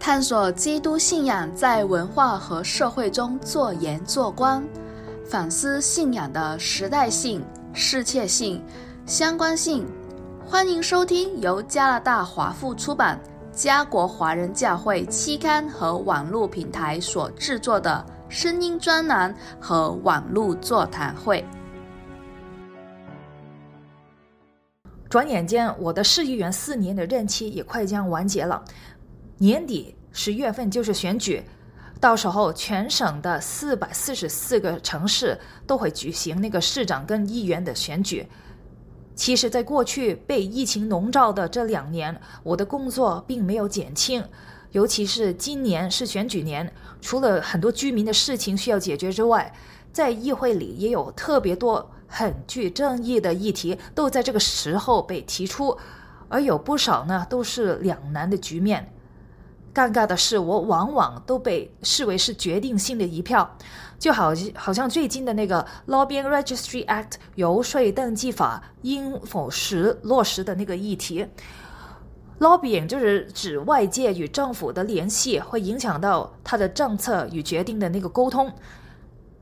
探索基督信仰在文化和社会中做盐做光，反思信仰的时代性、世切性、相关性。欢迎收听由加拿大华富出版、加国华人教会期刊和网络平台所制作的声音专栏和网络座谈会。转眼间，我的市议员四年的任期也快将完结了。年底十月份就是选举，到时候全省的四百四十四个城市都会举行那个市长跟议员的选举。其实，在过去被疫情笼罩的这两年，我的工作并没有减轻。尤其是今年是选举年，除了很多居民的事情需要解决之外，在议会里也有特别多很具争议的议题，都在这个时候被提出，而有不少呢都是两难的局面。尴尬的是，我往往都被视为是决定性的一票。就好好像最近的那个 Lobbying Registry Act 游说登记法应否实落实的那个议题，Lobbying 就是指外界与政府的联系会影响到他的政策与决定的那个沟通。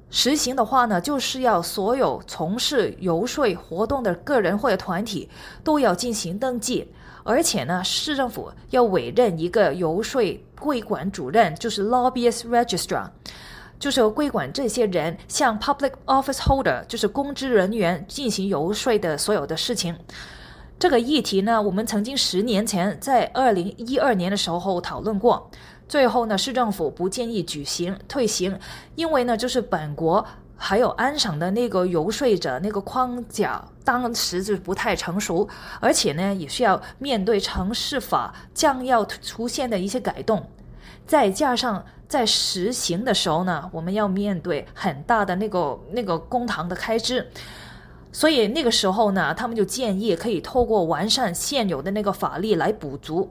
实行的话呢，就是要所有从事游说活动的个人或者团体都要进行登记，而且呢，市政府要委任一个游说会馆主任，就是 Lobbyist Registrar。就是归管这些人向 public office holder，就是公职人员进行游说的所有的事情。这个议题呢，我们曾经十年前在二零一二年的时候讨论过，最后呢，市政府不建议举行退行，因为呢，就是本国还有安省的那个游说者那个框架当时就不太成熟，而且呢，也需要面对城市法将要出现的一些改动，再加上。在实行的时候呢，我们要面对很大的那个那个公堂的开支，所以那个时候呢，他们就建议可以透过完善现有的那个法律来补足。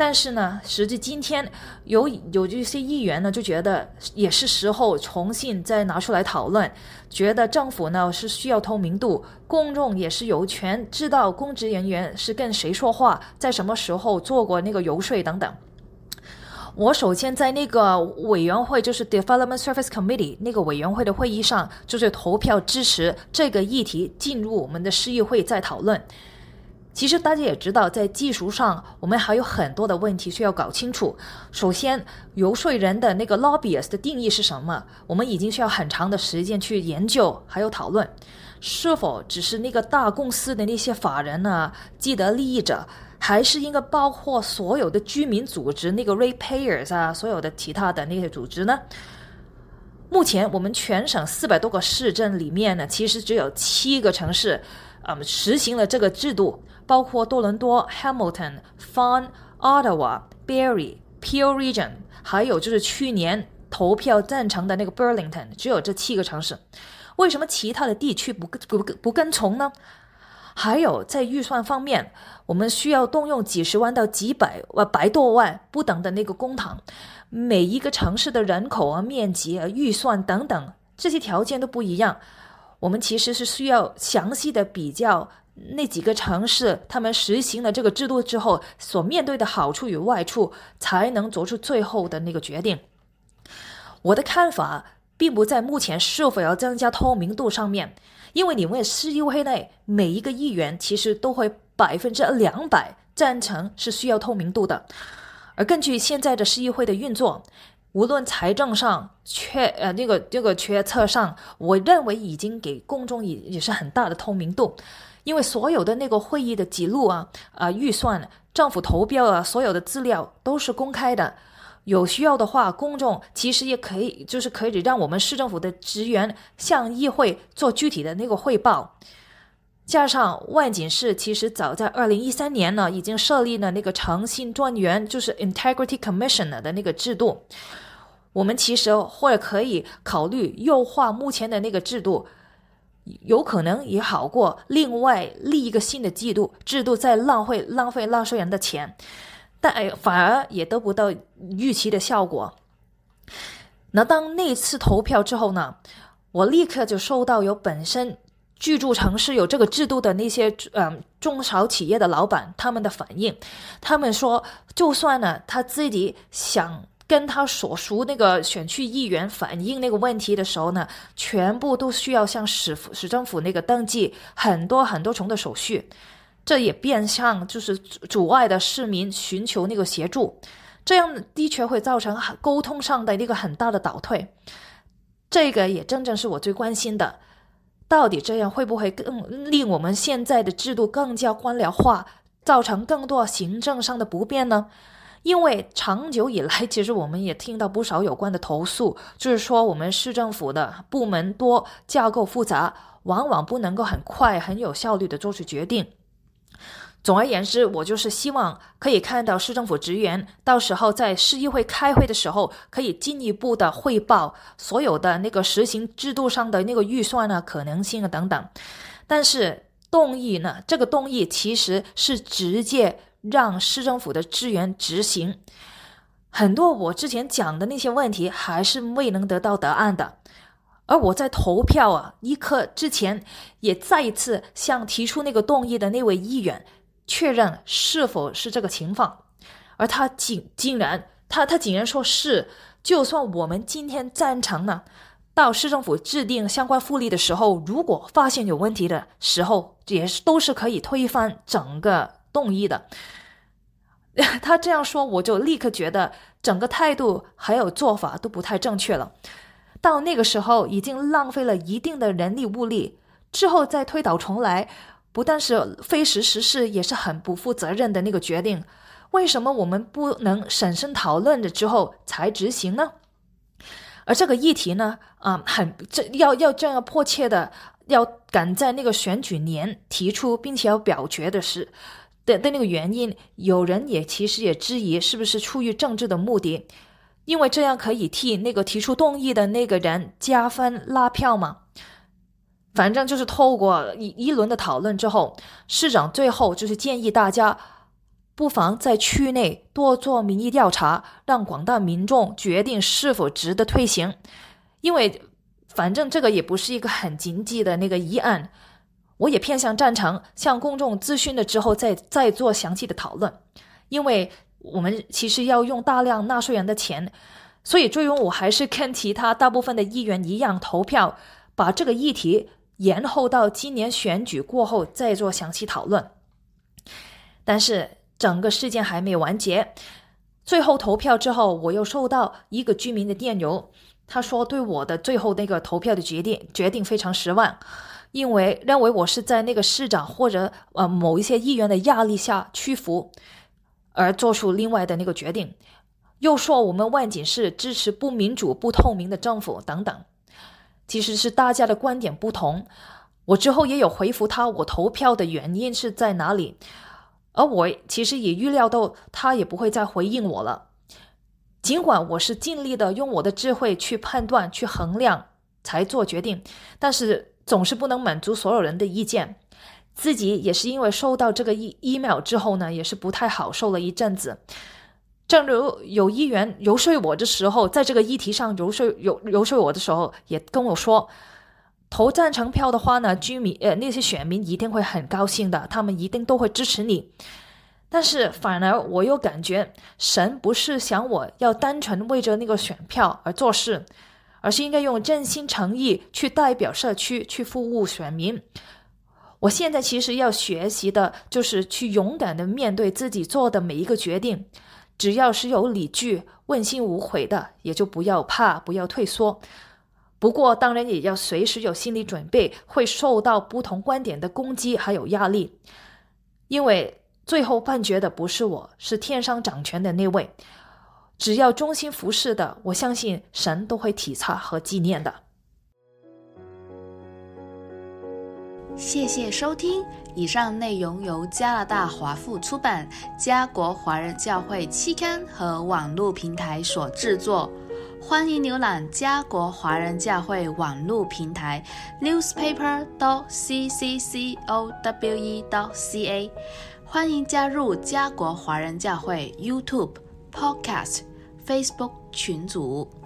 但是呢，时至今天，有有这些议员呢就觉得也是时候重新再拿出来讨论，觉得政府呢是需要透明度，公众也是有权知道公职人员是跟谁说话，在什么时候做过那个游说等等。我首先在那个委员会，就是 Development Service Committee 那个委员会的会议上，就是投票支持这个议题进入我们的市议会再讨论。其实大家也知道，在技术上我们还有很多的问题需要搞清楚。首先，游说人的那个 lobbyist 的定义是什么？我们已经需要很长的时间去研究还有讨论，是否只是那个大公司的那些法人呢？既得利益者？还是应该包括所有的居民组织，那个 ratepayers 啊，所有的其他的那些组织呢？目前我们全省四百多个市镇里面呢，其实只有七个城市，嗯，实行了这个制度，包括多伦多、Hamilton、Fun、Ottawa、Barry、Peel Region，还有就是去年投票赞成的那个 Burlington，只有这七个城市。为什么其他的地区不不不跟从呢？还有在预算方面，我们需要动用几十万到几百万、百多万不等的那个公帑，每一个城市的人口啊、面积啊、预算等等这些条件都不一样。我们其实是需要详细的比较那几个城市他们实行了这个制度之后所面对的好处与坏处，才能做出最后的那个决定。我的看法并不在目前是否要增加透明度上面。因为你们市议会内每一个议员其实都会百分之两百赞成是需要透明度的，而根据现在的市议会的运作，无论财政上缺呃那个这个决策上，我认为已经给公众也也是很大的透明度，因为所有的那个会议的记录啊啊预算、政府投标啊，所有的资料都是公开的。有需要的话，公众其实也可以，就是可以让我们市政府的职员向议会做具体的那个汇报。加上万锦市其实早在二零一三年呢，已经设立了那个诚信专员，就是 Integrity Commissioner 的那个制度。我们其实或者可以考虑优化目前的那个制度，有可能也好过另外立一个新的制度，制度在浪费浪费纳税人的钱。但哎反而也得不到预期的效果。那当那次投票之后呢，我立刻就收到有本身居住城市有这个制度的那些嗯中小企业的老板，他们的反应，他们说，就算呢他自己想跟他所属那个选区议员反映那个问题的时候呢，全部都需要向市市政府那个登记很多很多重的手续，这也变相就是阻碍的市民寻求那个协助，这样的确会造成沟通上的那个很大的倒退。这个也真正是我最关心的，到底这样会不会更令我们现在的制度更加官僚化，造成更多行政上的不便呢？因为长久以来，其实我们也听到不少有关的投诉，就是说我们市政府的部门多，架构复杂，往往不能够很快、很有效率的做出决定。总而言之，我就是希望可以看到市政府职员到时候在市议会开会的时候，可以进一步的汇报所有的那个实行制度上的那个预算啊、可能性啊等等。但是动议呢，这个动议其实是直接让市政府的职员执行很多我之前讲的那些问题，还是未能得到答案的。而我在投票啊一刻之前，也再一次向提出那个动议的那位议员。确认是否是这个情况，而他竟竟然他他竟然说是，就算我们今天赞成呢，到市政府制定相关福利的时候，如果发现有问题的时候，也是都是可以推翻整个动议的。他这样说，我就立刻觉得整个态度还有做法都不太正确了。到那个时候，已经浪费了一定的人力物力，之后再推倒重来。不但是非时实事，也是很不负责任的那个决定。为什么我们不能审慎讨论了之后才执行呢？而这个议题呢，啊，很这要要这样迫切的要赶在那个选举年提出，并且要表决的是的的那个原因，有人也其实也质疑是不是出于政治的目的，因为这样可以替那个提出动议的那个人加分拉票吗？反正就是透过一一轮的讨论之后，市长最后就是建议大家不妨在区内多做民意调查，让广大民众决定是否值得推行。因为反正这个也不是一个很经济的那个议案，我也偏向赞成向公众咨询了之后再再做详细的讨论。因为我们其实要用大量纳税人的钱，所以最终我还是跟其他大部分的议员一样投票，把这个议题。延后到今年选举过后再做详细讨论。但是整个事件还没完结。最后投票之后，我又收到一个居民的电邮，他说对我的最后那个投票的决定决定非常失望，因为认为我是在那个市长或者呃某一些议员的压力下屈服，而做出另外的那个决定，又说我们万锦市支持不民主、不透明的政府等等。其实是大家的观点不同，我之后也有回复他，我投票的原因是在哪里，而我其实也预料到他也不会再回应我了。尽管我是尽力的用我的智慧去判断、去衡量才做决定，但是总是不能满足所有人的意见。自己也是因为收到这个 e email 之后呢，也是不太好受了一阵子。正如有议员游说我的时候，在这个议题上游说游游说我的时候，也跟我说，投赞成票的话呢，居民呃那些选民一定会很高兴的，他们一定都会支持你。但是反而我又感觉神不是想我要单纯为着那个选票而做事，而是应该用真心诚意去代表社区去服务选民。我现在其实要学习的就是去勇敢的面对自己做的每一个决定。只要是有理据、问心无悔的，也就不要怕，不要退缩。不过，当然也要随时有心理准备，会受到不同观点的攻击还有压力。因为最后判决的不是我，是天上掌权的那位。只要忠心服侍的，我相信神都会体察和纪念的。谢谢收听，以上内容由加拿大华富出版、加国华人教会期刊和网络平台所制作。欢迎浏览加国华人教会网络平台 newspaper dot c c c o w e dot c a。欢迎加入加国华人教会 YouTube、Podcast、Facebook 群组。